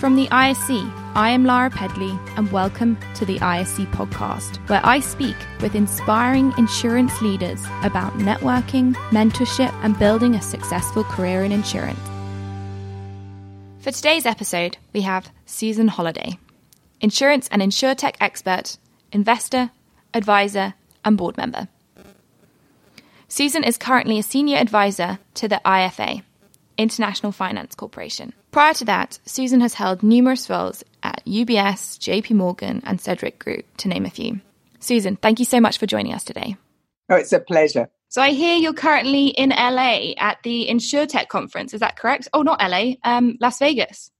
From the ISC, I am Lara Pedley, and welcome to the ISC podcast, where I speak with inspiring insurance leaders about networking, mentorship, and building a successful career in insurance. For today's episode, we have Susan Holiday, insurance and insurtech expert, investor, advisor, and board member. Susan is currently a senior advisor to the IFA, International Finance Corporation. Prior to that, Susan has held numerous roles at UBS, JP Morgan, and Sedgwick Group, to name a few. Susan, thank you so much for joining us today. Oh, it's a pleasure. So I hear you're currently in LA at the InsurTech conference. Is that correct? Oh, not LA, um, Las Vegas.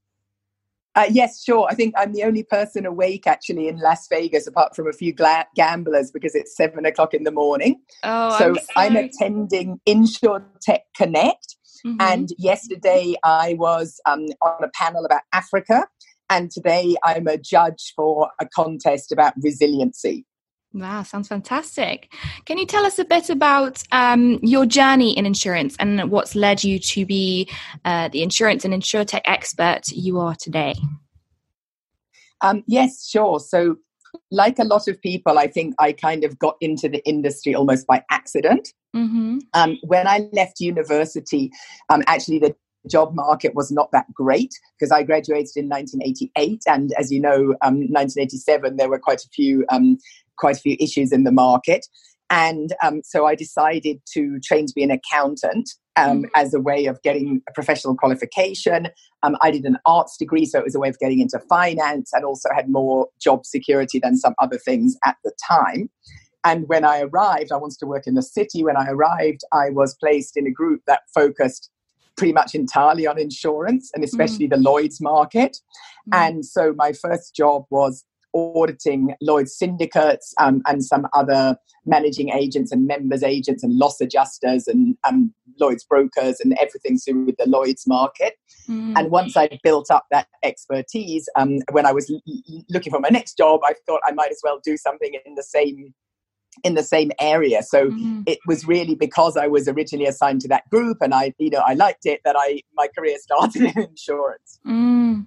Uh, yes, sure. I think I'm the only person awake actually in Las Vegas, apart from a few gla- gamblers, because it's seven o'clock in the morning. Oh, so I'm, I'm attending InsurTech Connect, Mm-hmm. And yesterday I was um, on a panel about Africa, and today I'm a judge for a contest about resiliency. Wow, sounds fantastic. Can you tell us a bit about um, your journey in insurance and what's led you to be uh, the insurance and insurtech expert you are today? Um, yes, sure. So like a lot of people, I think I kind of got into the industry almost by accident. Mm-hmm. Um, when I left university, um, actually, the job market was not that great because I graduated in 1988, and as you know, um, 1987 there were quite a few um, quite a few issues in the market. And um, so I decided to train to be an accountant um, mm. as a way of getting a professional qualification. Um, I did an arts degree, so it was a way of getting into finance and also had more job security than some other things at the time. And when I arrived, I wanted to work in the city. When I arrived, I was placed in a group that focused pretty much entirely on insurance and especially mm. the Lloyd's market. Mm. And so my first job was auditing Lloyd's syndicates um, and some other managing agents and members agents and loss adjusters and um, Lloyd's brokers and everything to do with the Lloyd's market. Mm. And once I built up that expertise, um, when I was l- looking for my next job, I thought I might as well do something in the same in the same area so mm. it was really because i was originally assigned to that group and i you know i liked it that i my career started in insurance mm.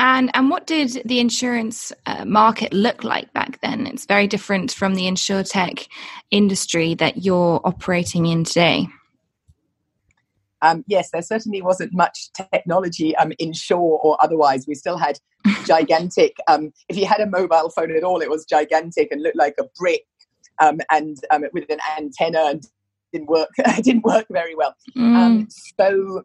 And and what did the insurance uh, market look like back then? It's very different from the insurtech industry that you're operating in today. Um, yes, there certainly wasn't much technology um, inshore or otherwise. We still had gigantic. Um, if you had a mobile phone at all, it was gigantic and looked like a brick, um, and um, with an antenna and didn't work. didn't work very well. Um, mm. so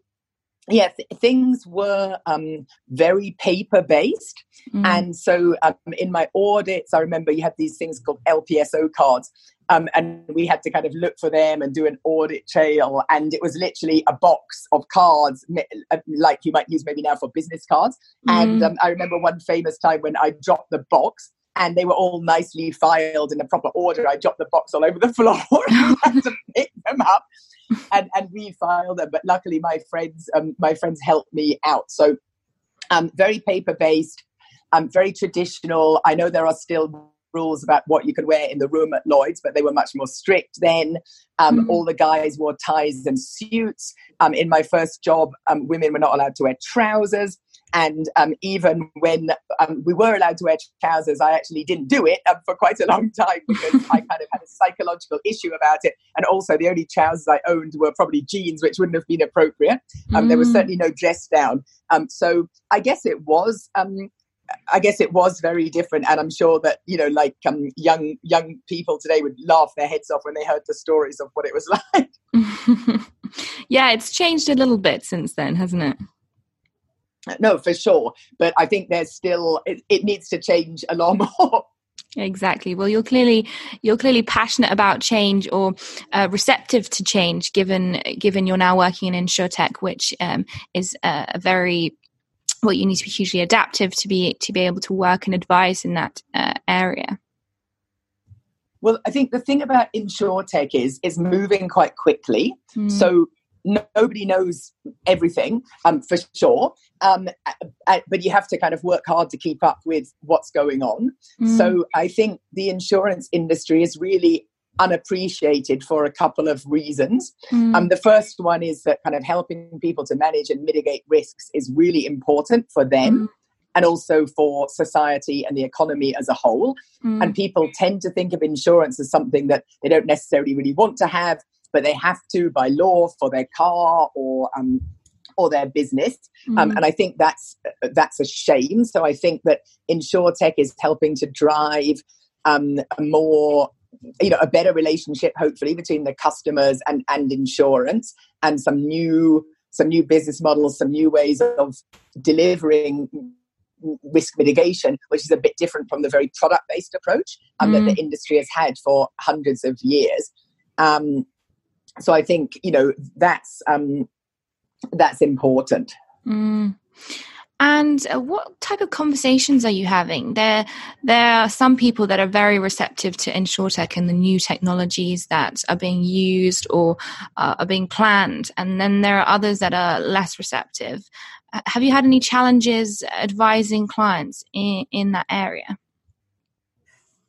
yeah, th- things were um, very paper based. Mm. And so um, in my audits, I remember you had these things called LPSO cards. Um, and we had to kind of look for them and do an audit trail. And it was literally a box of cards, uh, like you might use maybe now for business cards. Mm. And um, I remember one famous time when I dropped the box and they were all nicely filed in the proper order. I dropped the box all over the floor and had to pick them up and, and refile them. But luckily, my friends um, my friends helped me out. So, um, very paper based, um, very traditional. I know there are still rules about what you could wear in the room at Lloyd's, but they were much more strict then. Um, mm-hmm. All the guys wore ties and suits. Um, in my first job, um, women were not allowed to wear trousers. And um, even when um, we were allowed to wear trousers, I actually didn't do it um, for quite a long time because I kind of had a psychological issue about it. And also, the only trousers I owned were probably jeans, which wouldn't have been appropriate. Mm. There was mm. certainly no dress down. Um, so I guess it was. Um, I guess it was very different, and I'm sure that you know, like um, young young people today would laugh their heads off when they heard the stories of what it was like. yeah, it's changed a little bit since then, hasn't it? No for sure but i think there's still it, it needs to change a lot more. Exactly. Well you're clearly you're clearly passionate about change or uh, receptive to change given given you're now working in insurtech which um, is a, a very well you need to be hugely adaptive to be to be able to work and advise in that uh, area. Well i think the thing about insurtech is is moving quite quickly. Mm. so nobody knows everything um, for sure um, but you have to kind of work hard to keep up with what's going on mm. so i think the insurance industry is really unappreciated for a couple of reasons. Mm. Um, the first one is that kind of helping people to manage and mitigate risks is really important for them. Mm. And also for society and the economy as a whole. Mm. And people tend to think of insurance as something that they don't necessarily really want to have, but they have to by law for their car or um, or their business. Mm. Um, and I think that's that's a shame. So I think that InsurTech is helping to drive um, a more you know a better relationship hopefully between the customers and and insurance and some new some new business models some new ways of delivering risk mitigation which is a bit different from the very product based approach um, mm. that the mm. industry has had for hundreds of years um, so i think you know that's um, that's important mm. And uh, what type of conversations are you having? There, there are some people that are very receptive to InsurTech and the new technologies that are being used or uh, are being planned, and then there are others that are less receptive. Have you had any challenges advising clients in, in that area?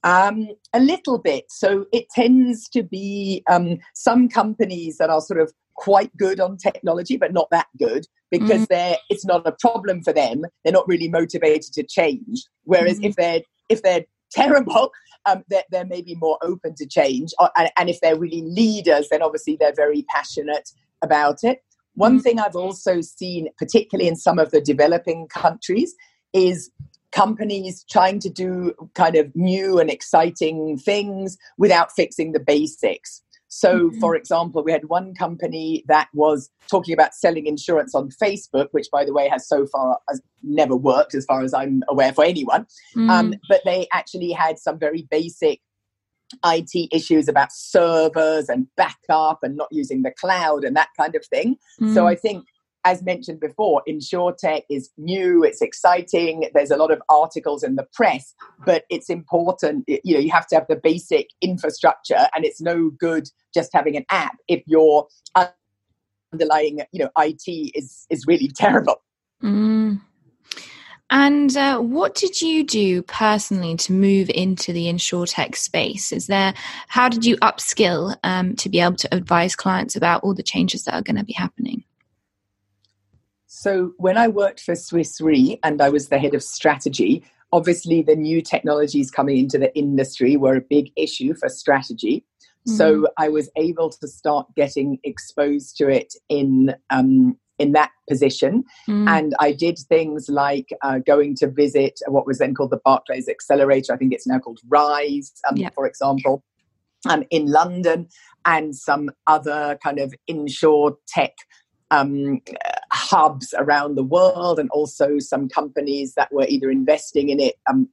Um, a little bit. So it tends to be um, some companies that are sort of quite good on technology, but not that good because mm. they're it's not a problem for them. They're not really motivated to change. Whereas mm. if they're if they're terrible, um, they're, they're maybe more open to change. Uh, and, and, if they're really leaders, then obviously they're very passionate about it. One mm. thing I've also seen, particularly in some of the developing countries, is companies trying to do kind of new and exciting things without fixing the basics. So, mm-hmm. for example, we had one company that was talking about selling insurance on Facebook, which, by the way, has so far has never worked as far as I'm aware for anyone. Mm. Um, but they actually had some very basic IT issues about servers and backup and not using the cloud and that kind of thing. Mm. So, I think as mentioned before, InsurTech is new, it's exciting, there's a lot of articles in the press, but it's important, you know, you have to have the basic infrastructure and it's no good just having an app if your underlying, you know, IT is is really terrible. Mm. And uh, what did you do personally to move into the insurtech space? Is there how did you upskill um, to be able to advise clients about all the changes that are going to be happening? So when I worked for Swiss Re and I was the head of strategy, obviously the new technologies coming into the industry were a big issue for strategy. Mm-hmm. So I was able to start getting exposed to it in um, in that position, mm. and I did things like uh, going to visit what was then called the Barclays Accelerator. I think it's now called Rise, um, yeah. for example, um, in London, and some other kind of insure tech um, hubs around the world, and also some companies that were either investing in it, um,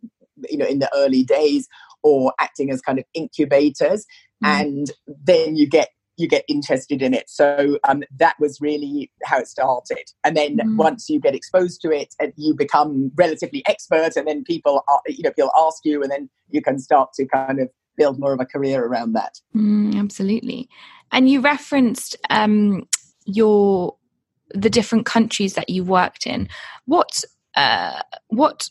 you know, in the early days, or acting as kind of incubators. Mm. And then you get you get interested in it. So um, that was really how it started. And then mm. once you get exposed to it, and you become relatively expert, and then people, are, you know, people ask you, and then you can start to kind of build more of a career around that. Mm, absolutely. And you referenced um, your the different countries that you've worked in. What uh, what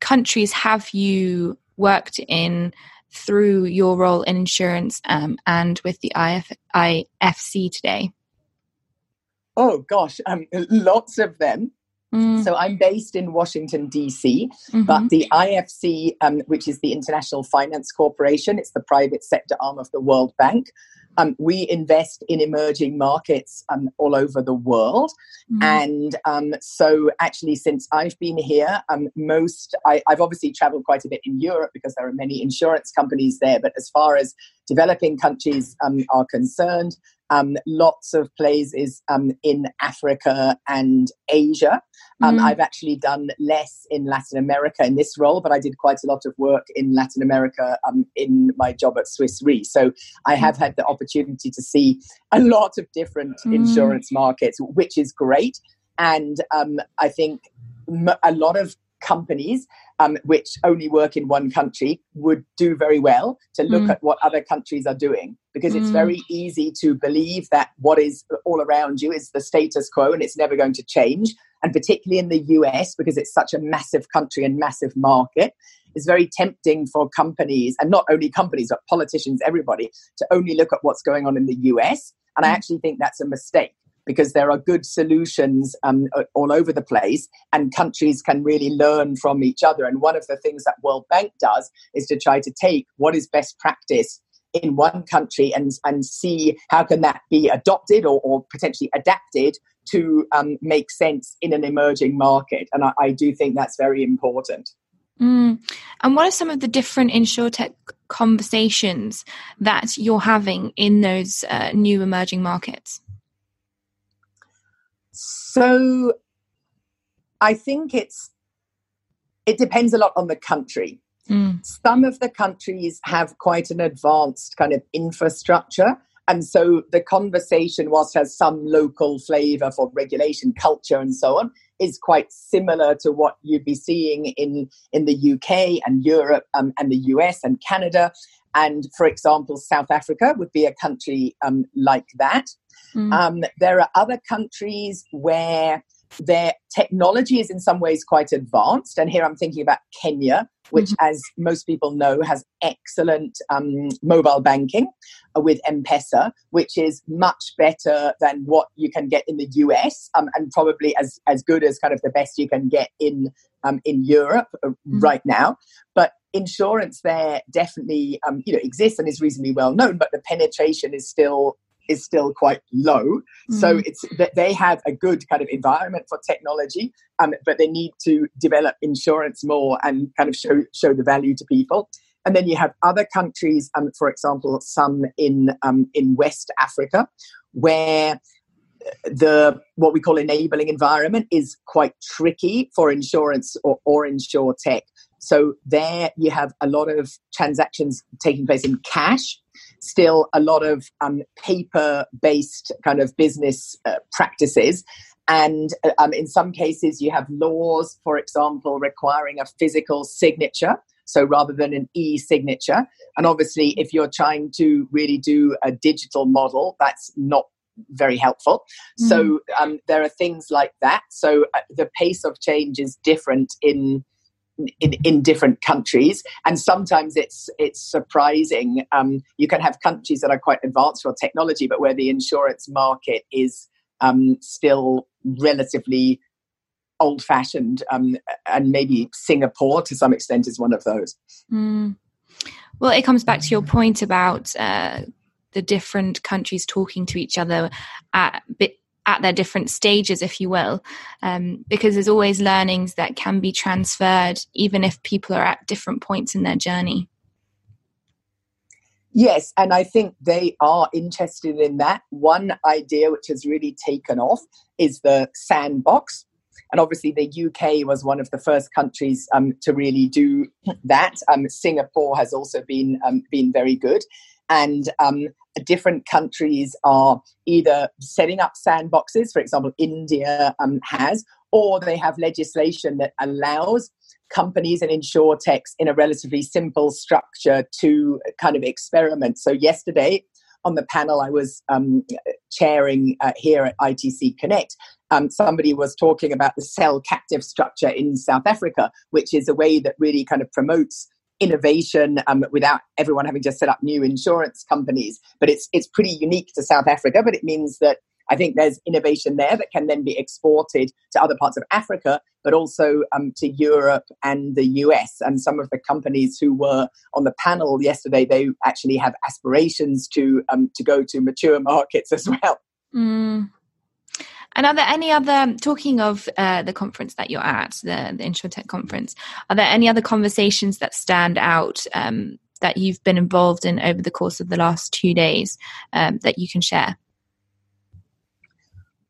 countries have you worked in through your role in insurance um, and with the IF, IFC today? Oh gosh, um, lots of them. Mm. So I'm based in Washington D.C., mm-hmm. but the IFC, um, which is the International Finance Corporation, it's the private sector arm of the World Bank. Um, we invest in emerging markets um, all over the world. Mm-hmm. And um, so, actually, since I've been here, um, most I, have obviously traveled quite a bit in Europe because there are many insurance companies there. But as far as developing countries um, are concerned, um, lots of plays um, in Africa and Asia. Um, mm. I've actually done less in Latin America in this role, but I did quite a lot of work in Latin America um, in my job at Swiss Re. So I mm. have had the opportunity to see a lot of different mm. insurance markets, which is great. And um, I think a lot of companies um, which only work in one country would do very well to look mm. at what other countries are doing because mm. it's very easy to believe that what is all around you is the status quo and it's never going to change and particularly in the US because it's such a massive country and massive market it's very tempting for companies, and not only companies, but politicians, everybody, to only look at what's going on in the US. And I mm. actually think that's a mistake because there are good solutions um, all over the place and countries can really learn from each other. And one of the things that World Bank does is to try to take what is best practice in one country and, and see how can that be adopted or, or potentially adapted to um, make sense in an emerging market. And I, I do think that's very important. Mm. And what are some of the different insurtech conversations that you're having in those uh, new emerging markets? So I think it's it depends a lot on the country. Mm. Some of the countries have quite an advanced kind of infrastructure. And so the conversation, whilst has some local flavor for regulation, culture, and so on, is quite similar to what you'd be seeing in, in the UK and Europe um, and the US and Canada. And for example, South Africa would be a country um, like that. Mm. Um, there are other countries where their technology is in some ways quite advanced. And here I'm thinking about Kenya, which, mm-hmm. as most people know, has excellent um, mobile banking uh, with M Pesa, which is much better than what you can get in the US um, and probably as, as good as kind of the best you can get in, um, in Europe mm-hmm. right now. But insurance there definitely um, you know exists and is reasonably well known, but the penetration is still is still quite low. Mm-hmm. So it's that they have a good kind of environment for technology, um, but they need to develop insurance more and kind of show show the value to people. And then you have other countries, um, for example, some in um, in West Africa, where the what we call enabling environment is quite tricky for insurance or, or insurtech. So there you have a lot of transactions taking place in cash still a lot of um, paper based kind of business uh, practices. And uh, um, in some cases, you have laws, for example, requiring a physical signature. So rather than an e signature. And obviously, if you're trying to really do a digital model, that's not very helpful. Mm. So um, there are things like that. So uh, the pace of change is different in in, in different countries, and sometimes it's it's surprising. Um, you can have countries that are quite advanced for technology, but where the insurance market is um, still relatively old fashioned, um, and maybe Singapore to some extent is one of those. Mm. Well, it comes back to your point about uh, the different countries talking to each other at bit at their different stages, if you will, um, because there's always learnings that can be transferred, even if people are at different points in their journey. Yes, and I think they are interested in that. One idea which has really taken off is the sandbox. And obviously, the UK was one of the first countries um, to really do that. Um, Singapore has also been um, been very good, and um, different countries are either setting up sandboxes, for example, India um, has, or they have legislation that allows companies and insurtechs in a relatively simple structure to kind of experiment. So, yesterday on the panel I was um, chairing uh, here at ITC Connect, um, somebody was talking about the cell captive structure in South Africa, which is a way that really kind of promotes innovation um, without everyone having to set up new insurance companies. But it's it's pretty unique to South Africa. But it means that I think there's innovation there that can then be exported to other parts of Africa, but also um, to Europe and the US. And some of the companies who were on the panel yesterday, they actually have aspirations to um, to go to mature markets as well. Mm. And are there any other, talking of uh, the conference that you're at, the, the InsurTech conference, are there any other conversations that stand out um, that you've been involved in over the course of the last two days um, that you can share?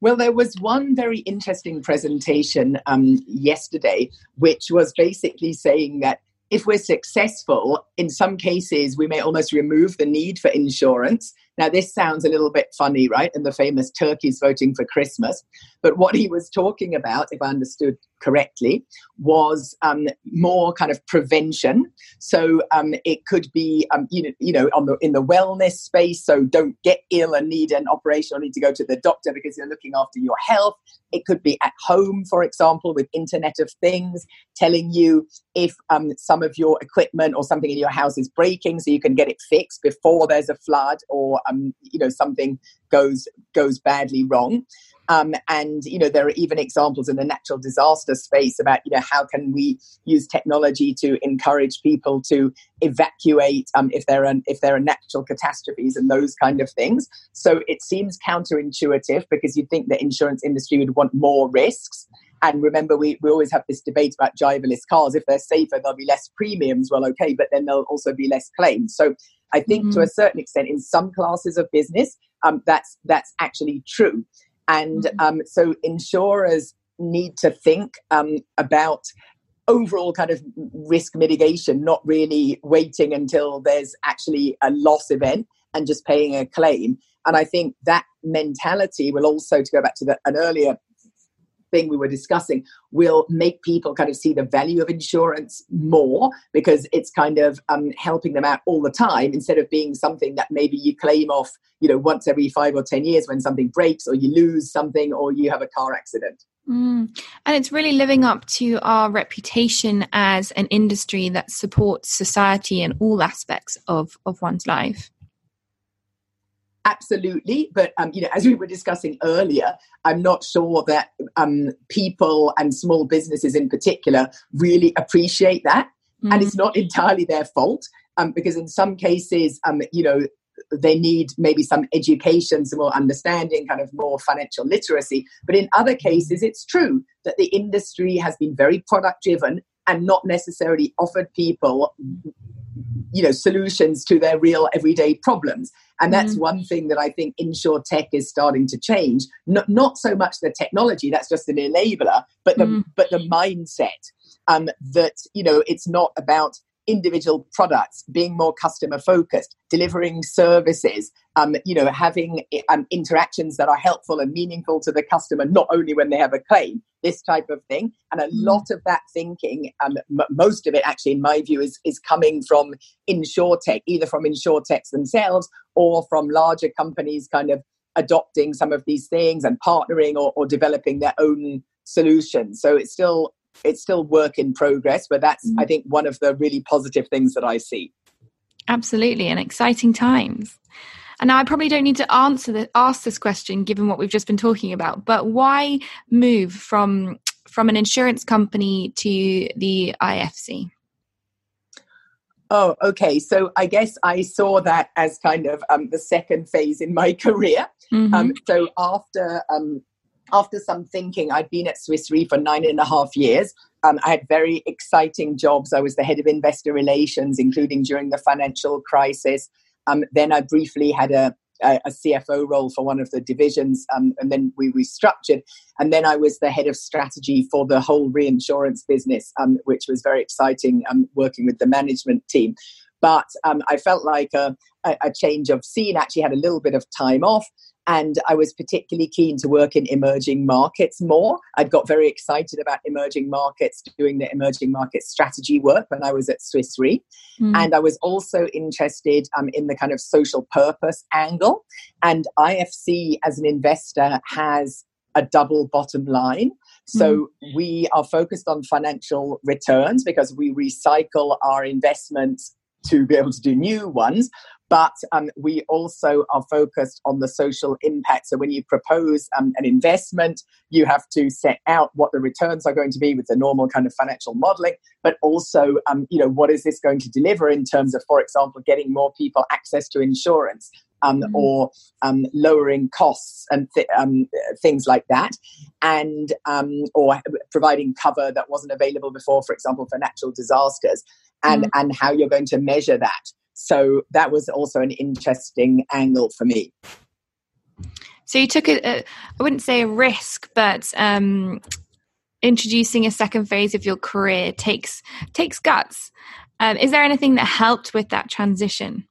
Well, there was one very interesting presentation um, yesterday, which was basically saying that if we're successful, in some cases, we may almost remove the need for insurance Now, this sounds a little bit funny, right? And the famous turkeys voting for Christmas. But what he was talking about, if I understood correctly, was um, more kind of prevention. So um, it could be, um, you know, you know, on the in the wellness space. So don't get ill and need an operation or need to go to the doctor because you're looking after your health. It could be at home, for example, with Internet of Things, telling you if um, some of your equipment or something in your house is breaking, so you can get it fixed before there's a flood or um, you know something goes goes badly wrong. Um, and you know there are even examples in the natural disaster space about you know how can we use technology to encourage people to evacuate um, if there are if there are natural catastrophes and those kind of things. So it seems counterintuitive because you'd think the insurance industry would want more risks. And remember, we, we always have this debate about driverless cars. If they're safer, there'll be less premiums. Well, okay, but then there'll also be less claims. So I think mm-hmm. to a certain extent, in some classes of business, um, that's that's actually true. And mm-hmm. um, so insurers need to think um, about overall kind of risk mitigation, not really waiting until there's actually a loss event and just paying a claim. And I think that mentality will also, to go back to the, an earlier thing we were discussing will make people kind of see the value of insurance more because it's kind of um, helping them out all the time instead of being something that maybe you claim off you know once every five or ten years when something breaks or you lose something or you have a car accident Mm. And it's really living up to our reputation as an industry that supports society in all aspects of, of one's life absolutely but um, you know as we were discussing earlier i'm not sure that um, people and small businesses in particular really appreciate that. Mm. and it's not entirely their fault um, because in some cases um, you know they need maybe some education some more understanding kind of more financial literacy. But in other cases it's true that the industry has been very product driven and not necessarily offered people you know solutions to their real everyday problems and that's mm. one thing that i think insurtech is starting to change not, not so much the technology that's just an enabler but the mm. but the mindset um, that you know it's not about individual products, being more customer focused, delivering services, um, you know, having um, interactions that are helpful and meaningful to the customer, not only when they have a claim, this type of thing. And a mm. lot of that thinking, um, m- most of it actually, in my view, is, is coming from tech, either from techs themselves or from larger companies kind of adopting some of these things and partnering or, or developing their own solutions. So it's still it's still work in progress, but that's, mm-hmm. I think, one of the really positive things that I see. Absolutely, and exciting times. And now I probably don't need to answer the, ask this question given what we've just been talking about, but why move from from an insurance company to the IFC? Oh, okay. So I guess I saw that as kind of um, the second phase in my career. Mm-hmm. Um, so after um, after some thinking, I'd been at Swiss Re for nine and a half years. Um, I had very exciting jobs. I was the head of investor relations, including during the financial crisis. Um, then I briefly had a, a, a, CFO role for one of the divisions, um, and then we restructured. And then I was the head of strategy for the whole reinsurance business, um, which was very exciting, um, working with the management team. But um, I felt like a, a change of scene, actually had a little bit of time off. And I was particularly keen to work in emerging markets more. I'd got very excited about emerging markets, doing the emerging market strategy work when I was at Swiss Re. Mm. And I was also interested um, in the kind of social purpose angle. And IFC as an investor has a double bottom line. So mm. we are focused on financial returns because we recycle our investments to be able to do new ones. But um, we also are focused on the social impact. So when you propose um, an investment, you have to set out what the returns are going to be with the normal kind of financial modeling, but also, um, you know, what is this going to deliver in terms of, for example, getting more people access to insurance, um, mm-hmm. or um, lowering costs and th- um, things like that, and um, or providing cover that wasn't available before, for example, for natural disasters and mm. and how you're going to measure that. So that was also an interesting angle for me. So you took a, a I wouldn't say a risk, but um, introducing a second phase of your career takes takes guts. Um, is there anything that helped with that transition?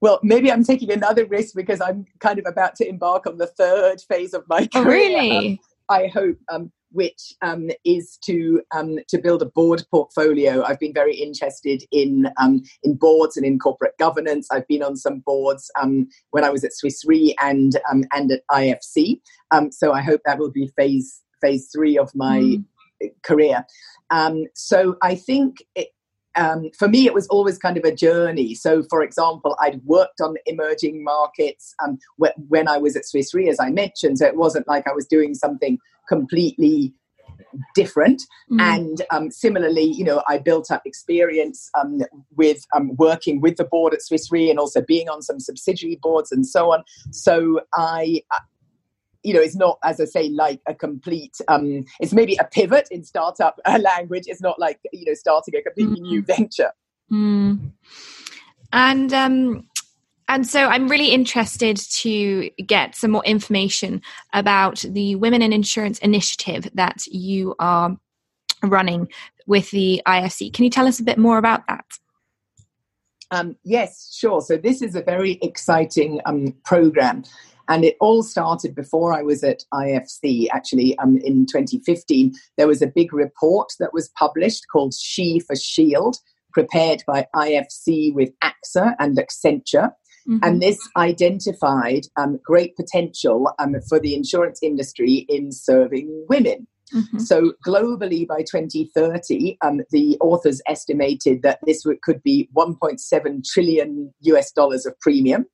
well, maybe I'm taking another risk because I'm kind of about to embark on the third phase of my oh, career. really? Um, I hope, um, which um, is to um, to build a board portfolio. I've been very interested in um, in boards and in corporate governance. I've been on some boards um, when I was at Swiss Re and and at IFC. so I hope that will be phase phase three of my mm. career. so I think it, um, for me, it was always kind of a journey. So, for example, I'd worked on emerging markets um, wh- when I was at Swiss Re, as I mentioned. So it wasn't like I was doing something completely different. Mm. And um, similarly, you know, I built up experience um, with um, working with the board at Swiss Re and also being on some subsidiary boards and so on. So I, you know, it's not, as I say, like a complete. Um, it's maybe a pivot in startup uh, language. It's not like you know starting a completely mm. new venture. Mm. And um, and so I'm really interested to get some more information about the Women in Insurance initiative that you are running with the IFC. Can you tell us a bit more about that? Um, yes, sure. So this is a very exciting um, program. And it all started before I was at IFC, actually, um, in 2015. There was a big report that was published called She for Shield, prepared by IFC with AXA and Accenture. Mm-hmm. And this identified um, great potential um, for the insurance industry in serving women. Mm-hmm. So, globally, by 2030, um, the authors estimated that this could be 1.7 trillion US dollars of premium.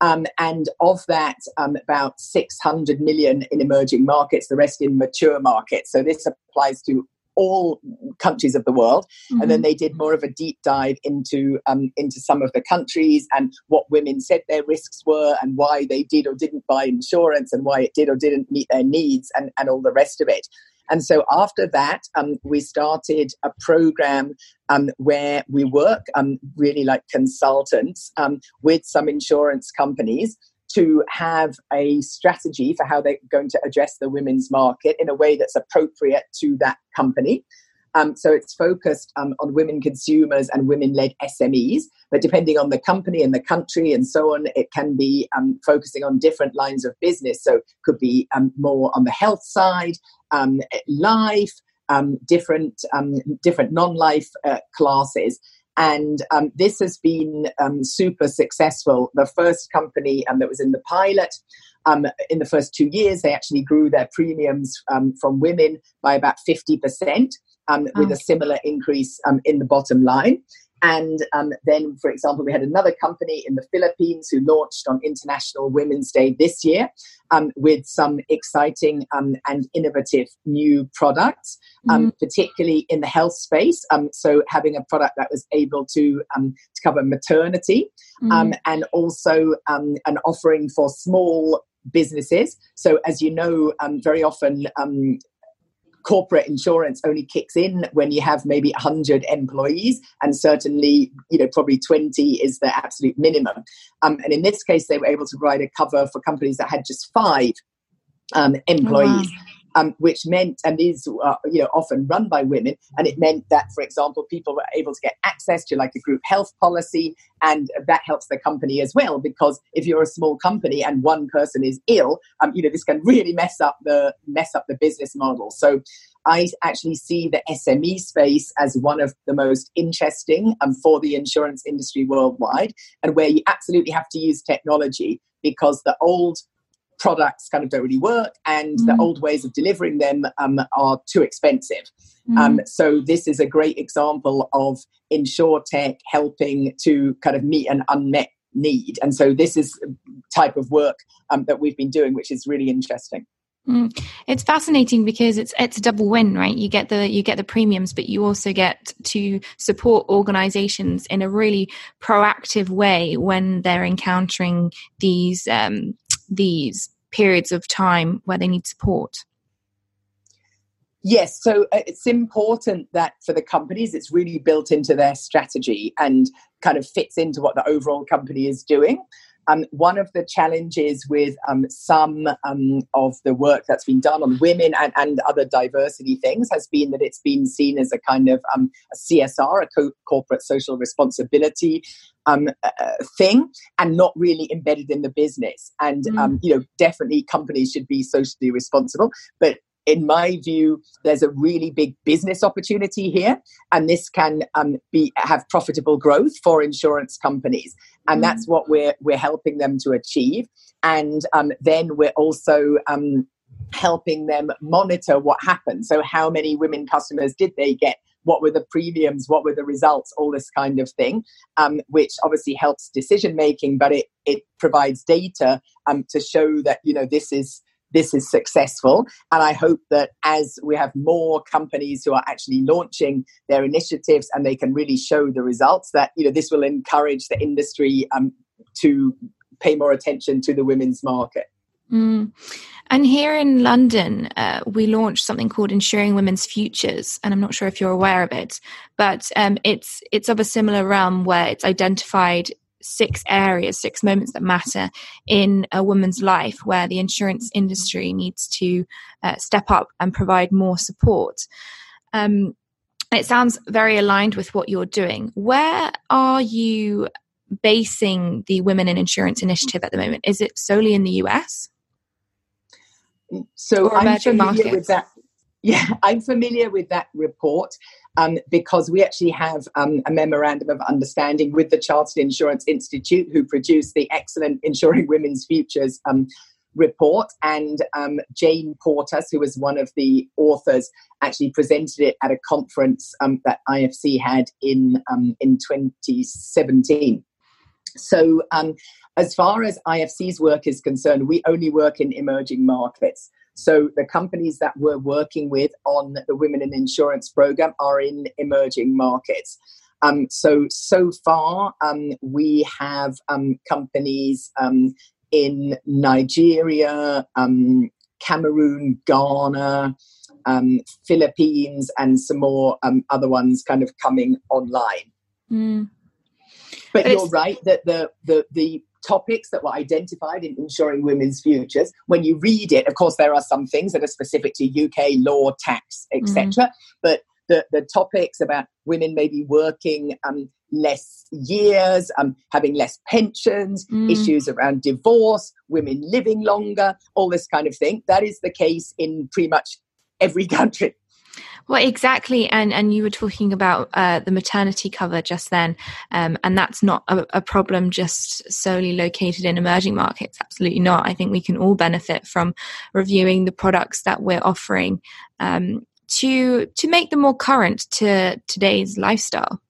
Um, and of that, um, about 600 million in emerging markets, the rest in mature markets. So this applies to all countries of the world. Mm-hmm. And then mm-hmm. they did more of a deep dive into um, into some of the countries and what women said their risks were and why they did or didn't buy insurance and why it did or didn't meet their needs and, and all the rest of it. And so after that, um, we started a program um, where we work um, really like consultants um, with some insurance companies to have a strategy for how they're going to address the women's market in a way that's appropriate to that company. Um, so it's focused um, on women consumers and women led SMEs. But depending on the company and the country and so on, it can be um, focusing on different lines of business. So it could be um, more on the health side, um, life, um, different, different non life uh, classes. And this has been super successful. The first company that was in the pilot um, in the first two years, they actually grew their premiums um, from women by about 50% um, with a similar increase um, in the bottom line. And um, then, for example, we had another company in the Philippines who launched on International Women's Day this year um, with some exciting um, and innovative new products, um, mm. particularly in the health space. Um, so, having a product that was able to, um, to cover maternity mm. and also an offering for small businesses. So, as you know, very often corporate insurance only kicks in when you have maybe 100 employees and certainly you know probably 20 is the absolute minimum. Um, and in this case they were able to provide a cover for companies that had just five um, employees oh, wow um, which meant, and these are you know often run by women, and it meant that, for example, people were able to get access to like a group health policy, and that helps the company as well because if you're a small company and one person is ill, um, you know this can really mess up the mess up the business model. So. I actually see the SME space as one of the most interesting um, for the insurance industry worldwide, and where you absolutely have to use technology because the old products kind of don't really work and mm. the old ways of delivering them um, are too expensive. Mm. Um, so this is a great example of tech helping to kind of meet an unmet need. And so this is type of work um, that we've been doing, which is really interesting. Mm. It's fascinating because it's it's a double win, right? You get the you get the premiums, but you also get to support organisations in a really proactive way when they're encountering these um, these periods of time where they need support? Yes, so uh, it's important that for the companies, it's really built into their strategy and kind of fits into what the overall company is doing. Um, one of the challenges with um, some um, of the work that's been done on women and, and, other diversity things has been that it's been seen as a kind of um, a CSR, a co- corporate social responsibility um, uh, thing, and not really embedded in the business. And mm. you know, definitely companies should be socially responsible, but in my view, there's a really big business opportunity here, and this can um, be have profitable growth for insurance companies, and mm. that's what we're we're helping them to achieve. And um, then we're also um, helping them monitor what happened. So, how many women customers did they get? What were the premiums? What were the results? All this kind of thing, um, which obviously helps decision making, but it it provides data um, to show that you know this is this is successful. And I hope that as we have more companies who are actually launching their initiatives and they can really show the results, that you know this will encourage the industry um, to pay more attention to the women's market. Mm. And here in London, uh, we launched something called Insuring Women's Futures, and I'm not sure if you're aware of it, but um, it's it's of a similar realm where it's identified six areas, six moments that matter in a woman's life where the insurance industry needs to uh, step up and provide more support. Um, it sounds very aligned with what you're doing. Where are you basing the Women in Insurance initiative at the moment? Is it solely in the US? So I'm familiar markets? with that. Yeah, I'm familiar with that report um, because we actually have um, a memorandum of understanding with the Chartered Insurance Institute, who produced the excellent Insuring Women's Futures um, report. And um, Jane Portas, who was one of the authors, actually presented it at a conference um, that IFC had in, um, in 2017. So, as far as IFC's work is concerned, we only work in emerging markets. So the companies that we're working with on the Women in Insurance program are in emerging markets. Um, so so far, um, we have um, companies um, in Nigeria, um, Cameroon, Ghana, um, Philippines, and some more other ones kind of coming online. Mm. But, but you're right that the the the topics that were identified in Insuring Women's Futures. When you read it, of course, there are some things that are specific to UK law, tax, etc. Mm-hmm. But the, the topics about women maybe working um, less years, um, having less pensions, mm. issues around divorce, women living longer, all this kind of thing. That is the case in pretty much every country. Well, exactly, and and you were talking about uh, the maternity cover just then, um, and that's not a, a, problem just solely located in emerging markets. Absolutely not. I think we can all benefit from reviewing the products that we're offering um, to to make them more current to today's lifestyle.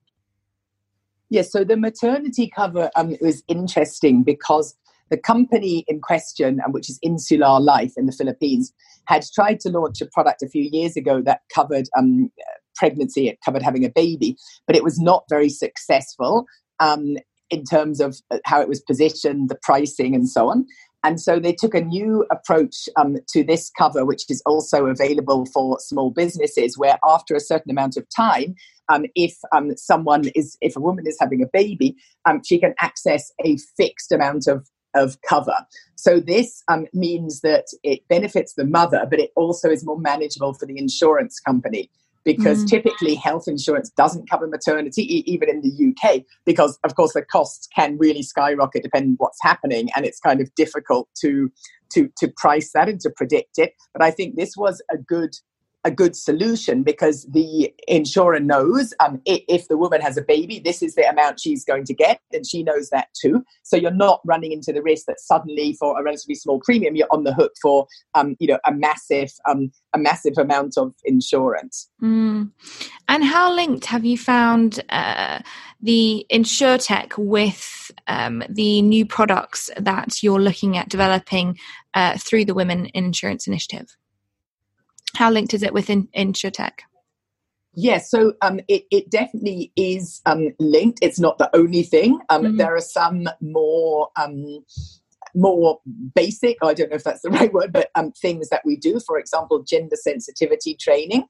Yes, so the maternity cover um, was interesting because the company in question, which is Insular Life in the Philippines, had tried to launch a product a few years ago that covered um, pregnancy, it covered having a baby, but it was not very successful um, in terms of uh, how it was positioned, the pricing, and so on. And so they took a new approach um, to this cover, which is also available for small businesses, where after a certain amount of time, um, if um, someone is, if a woman is having a baby, um, she can access a fixed amount of of cover. So this um, means that it benefits the mother, but it also is more manageable for the insurance company because mm. typically health insurance doesn't cover maternity, even in the UK, because of course the costs can really skyrocket depending what's happening, and it's kind of difficult to to to price that and to predict it. But I think this was a good a good solution because the insurer knows um, if the woman has a baby, this is the amount she's going to get, and she knows that too. So you're not running into the risk that suddenly, for a relatively small premium, you're on the hook for um, you know a massive um, a massive amount of insurance. Mm. And how linked have you found uh, the insurtech with um, the new products that you're looking at developing uh, through the Women in Insurance Initiative? How linked is it with in- InsurTech? Yes, so um, it, it, definitely is um, linked. It's not the only thing. Um, mm There are some more um, more basic. I don't know if that's the right word, but um, things that we do. For example, gender sensitivity training.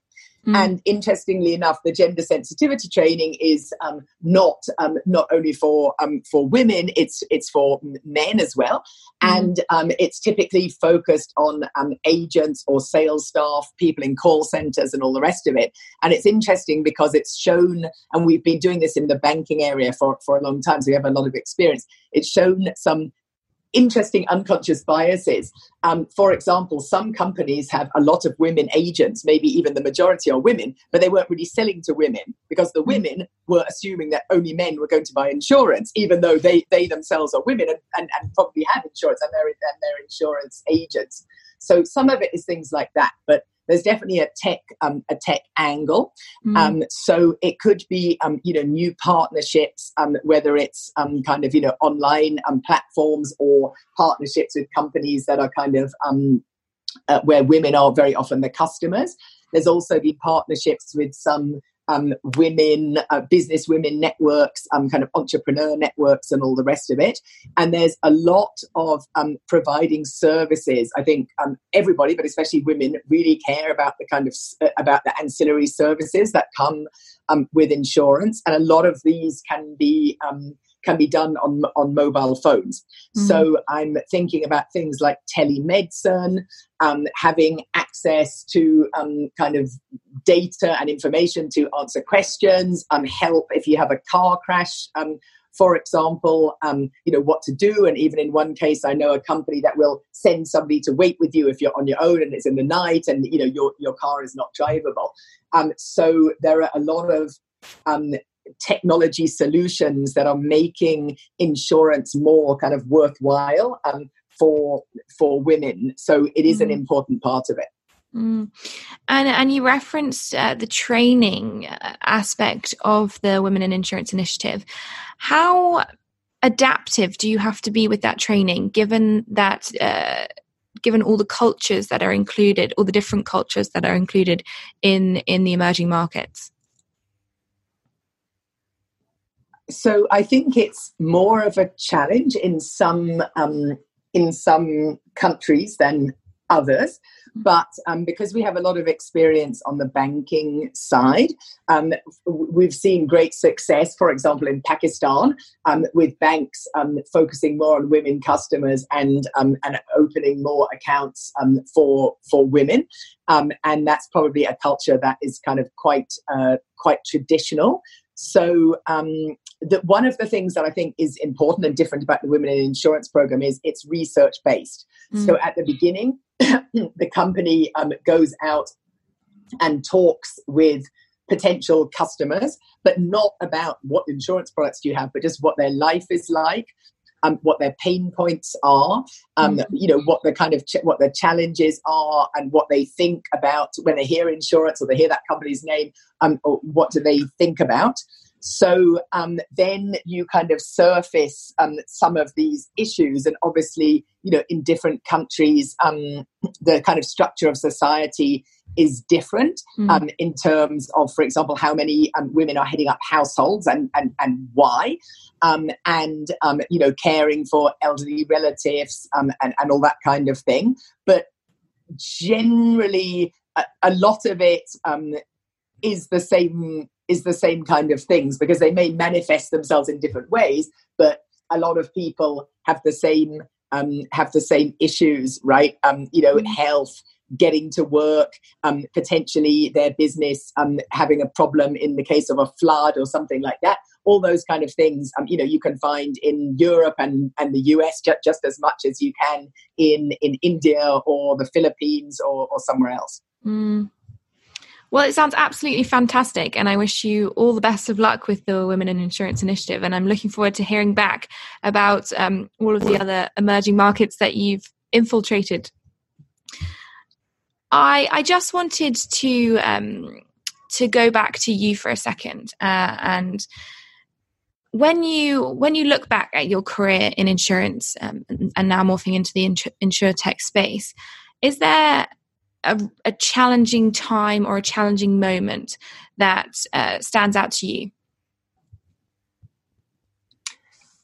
Mm. And interestingly enough, the gender sensitivity training is um, not um, not only for um, for women; it's it's for men as well, mm. and um, it's typically focused on um, agents or sales staff, people in call centers, and all the rest of it. And it's interesting because it's shown, and we've been doing this in the banking area for for a long time, so we have a lot of experience. It's shown some interesting unconscious biases. Um, for example, some companies have a lot of women agents, maybe even the majority are women, but they weren't really selling to women because the hmm. women were assuming that only men were going to buy insurance, even though they, they themselves are women and, and, and probably have insurance and they're, and they're insurance agents. So some of it is things like that. But there's definitely a tech um, a tech angle. Mm. Um, so it could be um, you know new partnerships, um, whether it's um, kind of you know online um, platforms or partnerships with companies that are kind of uh, where women are very often the customers. There's also been partnerships with some um, women, uh, business women networks, um, kind of entrepreneur networks, and all the rest of it. And there's a lot of um, providing services. I think um, everybody, but especially women, really care about the kind of uh, about the ancillary services that come um, with insurance, and a lot of these can be um, can be done on, on mobile phones. Mm-hmm. So I'm thinking about things like telemedicine, um, having access to um, kind of data and information to answer questions, um, help if you have a car crash. Um, for example, um, you know what to do, and even in one case, I know a company that will send somebody to wait with you if you're on your own and it's in the night, and you know your your car is not drivable. Um, so there are a lot of um, technology solutions that are making insurance more kind of worthwhile um, for for women. So it is mm. an important part of it. Mm. And and you referenced uh, the training uh, aspect of the Women in Insurance Initiative. How adaptive do you have to be with that training, given that? Uh, given all the cultures that are included all the different cultures that are included in in the emerging markets so I think it's more of a challenge in some um, in some countries than others. But um, because we have a lot of experience on the banking side, um, we've seen great success, for example, in Pakistan, um, with banks um, focusing more on women customers and, um, and opening more accounts um, for, for women. and that's probably a culture that is kind of quite, uh, quite traditional. So um, that one of the things that I think is important and different about the Women in Insurance program is it's research based. Mm. So at the beginning, the company um, goes out and talks with potential customers, but not about what insurance products do you have, but just what their life is like. Um, what their pain points are, um, mm. you know, what the kind of ch- what the challenges are, and what they think about when they hear insurance or they hear that company's name. Um, or what do they think about? So um, then you kind of surface um, some of these issues, and obviously, you know, in different countries, um, the kind of structure of society is different mm. in terms of, for example, how many um, women are heading up households and and, and why, um, and you know, caring for elderly relatives and, and all that kind of thing. But generally, a, a lot of it is the same is the same kind of things because they may manifest themselves in different ways, but a lot of people have the same um, have the same issues, right? Um, you know, mm-hmm. health, getting to work, um, potentially their business um, having a problem in the case of a flood or something like that. All those kind of things, um, you know, you can find in Europe and, and the US just, just as much as you can in, in India or the Philippines or, or somewhere else. Mm. Well, it sounds absolutely fantastic, and I wish you all the best of luck with the Women in Insurance Initiative. And I'm looking forward to hearing back about um, all of the other emerging markets that you've infiltrated. I I just wanted to um, to go back to you for a second, uh, and when you when you look back at your career in insurance um, and now morphing into the insurtech space, is there a, a challenging time or a challenging moment that uh, stands out to you?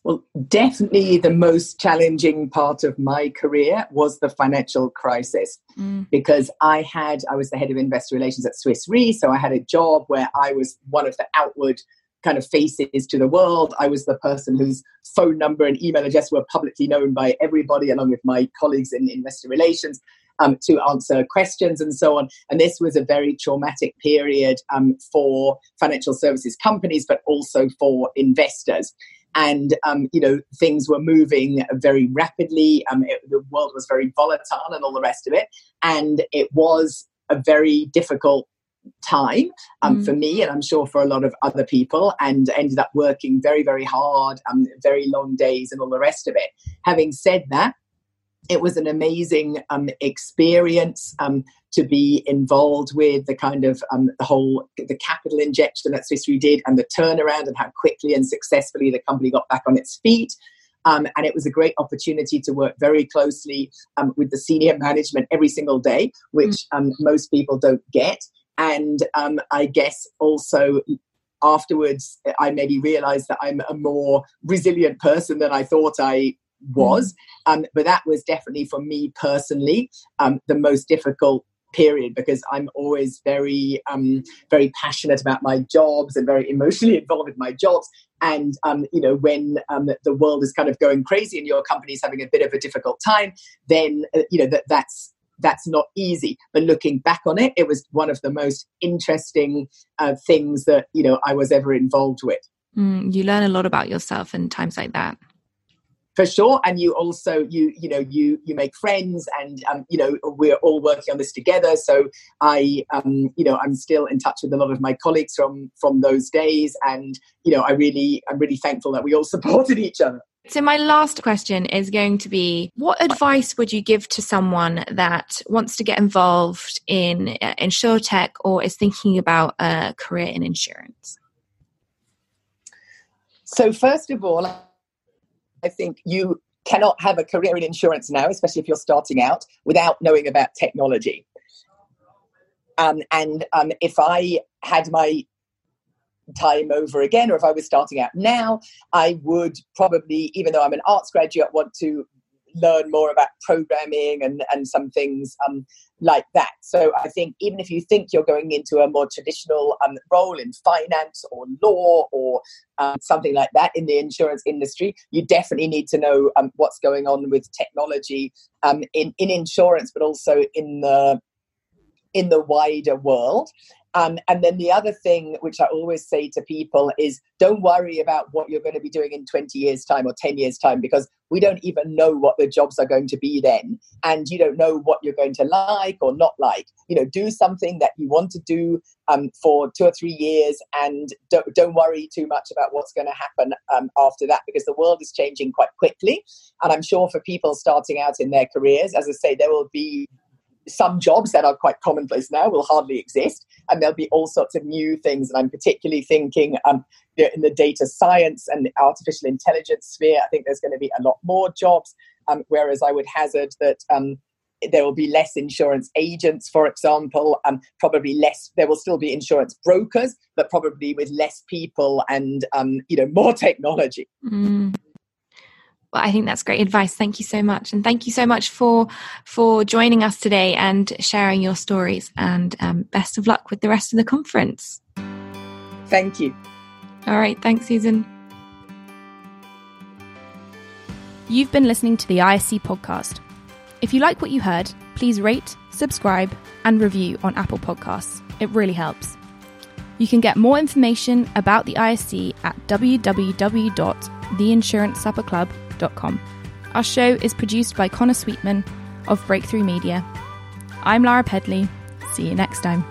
Well, definitely the most challenging part of my career was the financial crisis mm. because I had, I was the head of investor relations at Swiss Re. So I had a job where I was one of the outward kind of faces to the world. I was the person whose phone number and email address were publicly known by everybody, along with my colleagues in investor relations. Um, to answer questions and so on. And this was a very traumatic period um, for financial services companies, but also for investors and um, you know things were moving very rapidly. Um, it, the world was very volatile and all the rest of it, and it was a very difficult time um, mm. for me and i'm sure for a lot of other people and ended up working very very hard um, very long days and all the rest of it having said that it was an amazing um, experience um, to be involved with the kind of um, the whole the capital injection that Swiss Re did and the turnaround and how quickly and successfully the company got back on its feet. Um, and it was a great opportunity to work very closely um, with the senior management every single day, which mm. most people don't get. And I guess also afterwards, I maybe realized that I'm a more resilient person than I thought I was. Mm. Um, but that was definitely for me personally um, the most difficult period because I'm always very, um, very passionate about my jobs and very emotionally involved with my jobs. And um, you know, when um, the world is kind of going crazy and your company is having a bit of a difficult time, then uh, you know that that's that's not easy. But looking back on it, it was one of the most interesting uh, things that you know I was ever involved with. Mm, you learn a lot about yourself in times like that for sure and you also you you know you you make friends and um, you know we're all working on this together so i um, you know i'm still in touch with a lot of my colleagues from from those days and you know i really i'm really thankful that we all supported each other so, my last question is going to be What advice would you give to someone that wants to get involved in uh, insurtech or is thinking about a career in insurance? So, first of all, I think you cannot have a career in insurance now, especially if you're starting out, without knowing about technology. Um, and um, if I had my time over again, or if I was starting out now, I would probably, even though I'm an arts graduate, want to learn more about programming and, and some things um, like that. So I think even if you think you're going into a more traditional um, role in finance or law or um, something like that in the insurance industry, you definitely need to know um, what's going on with technology um, in, in insurance, but also in the in the wider world. Um, and then the other thing, which I always say to people, is don't worry about what you're going to be doing in 20 years' time or 10 years' time, because we don't even know what the jobs are going to be then. And you don't know what you're going to like or not like. You know, do something that you want to do um, for two or three years and don't, don't worry too much about what's going to happen um, after that, because the world is changing quite quickly. And I'm sure for people starting out in their careers, as I say, there will be some jobs that are quite commonplace now will hardly exist, and there'll be all sorts of new things. And I'm particularly thinking um, in the data science and artificial intelligence sphere. I think there's going to be a lot more jobs. Um, whereas I would hazard that um, there will be less insurance agents, for example, um, probably less. There will still be insurance brokers, but probably with less people and um, you know more technology. Mm. Well, I think that's great advice. Thank you so much, and thank you so much for for joining us today and sharing your stories. And um, best of luck with the rest of the conference. Thank you. All right. Thanks, Susan. You've been listening to the ISC podcast. If you like what you heard, please rate, subscribe, and review on Apple Podcasts. It really helps. You can get more information about the ISC at www.theinsurancesupperclub.com our show is produced by Connor Sweetman of Breakthrough Media. I'm Lara Pedley. See you next time.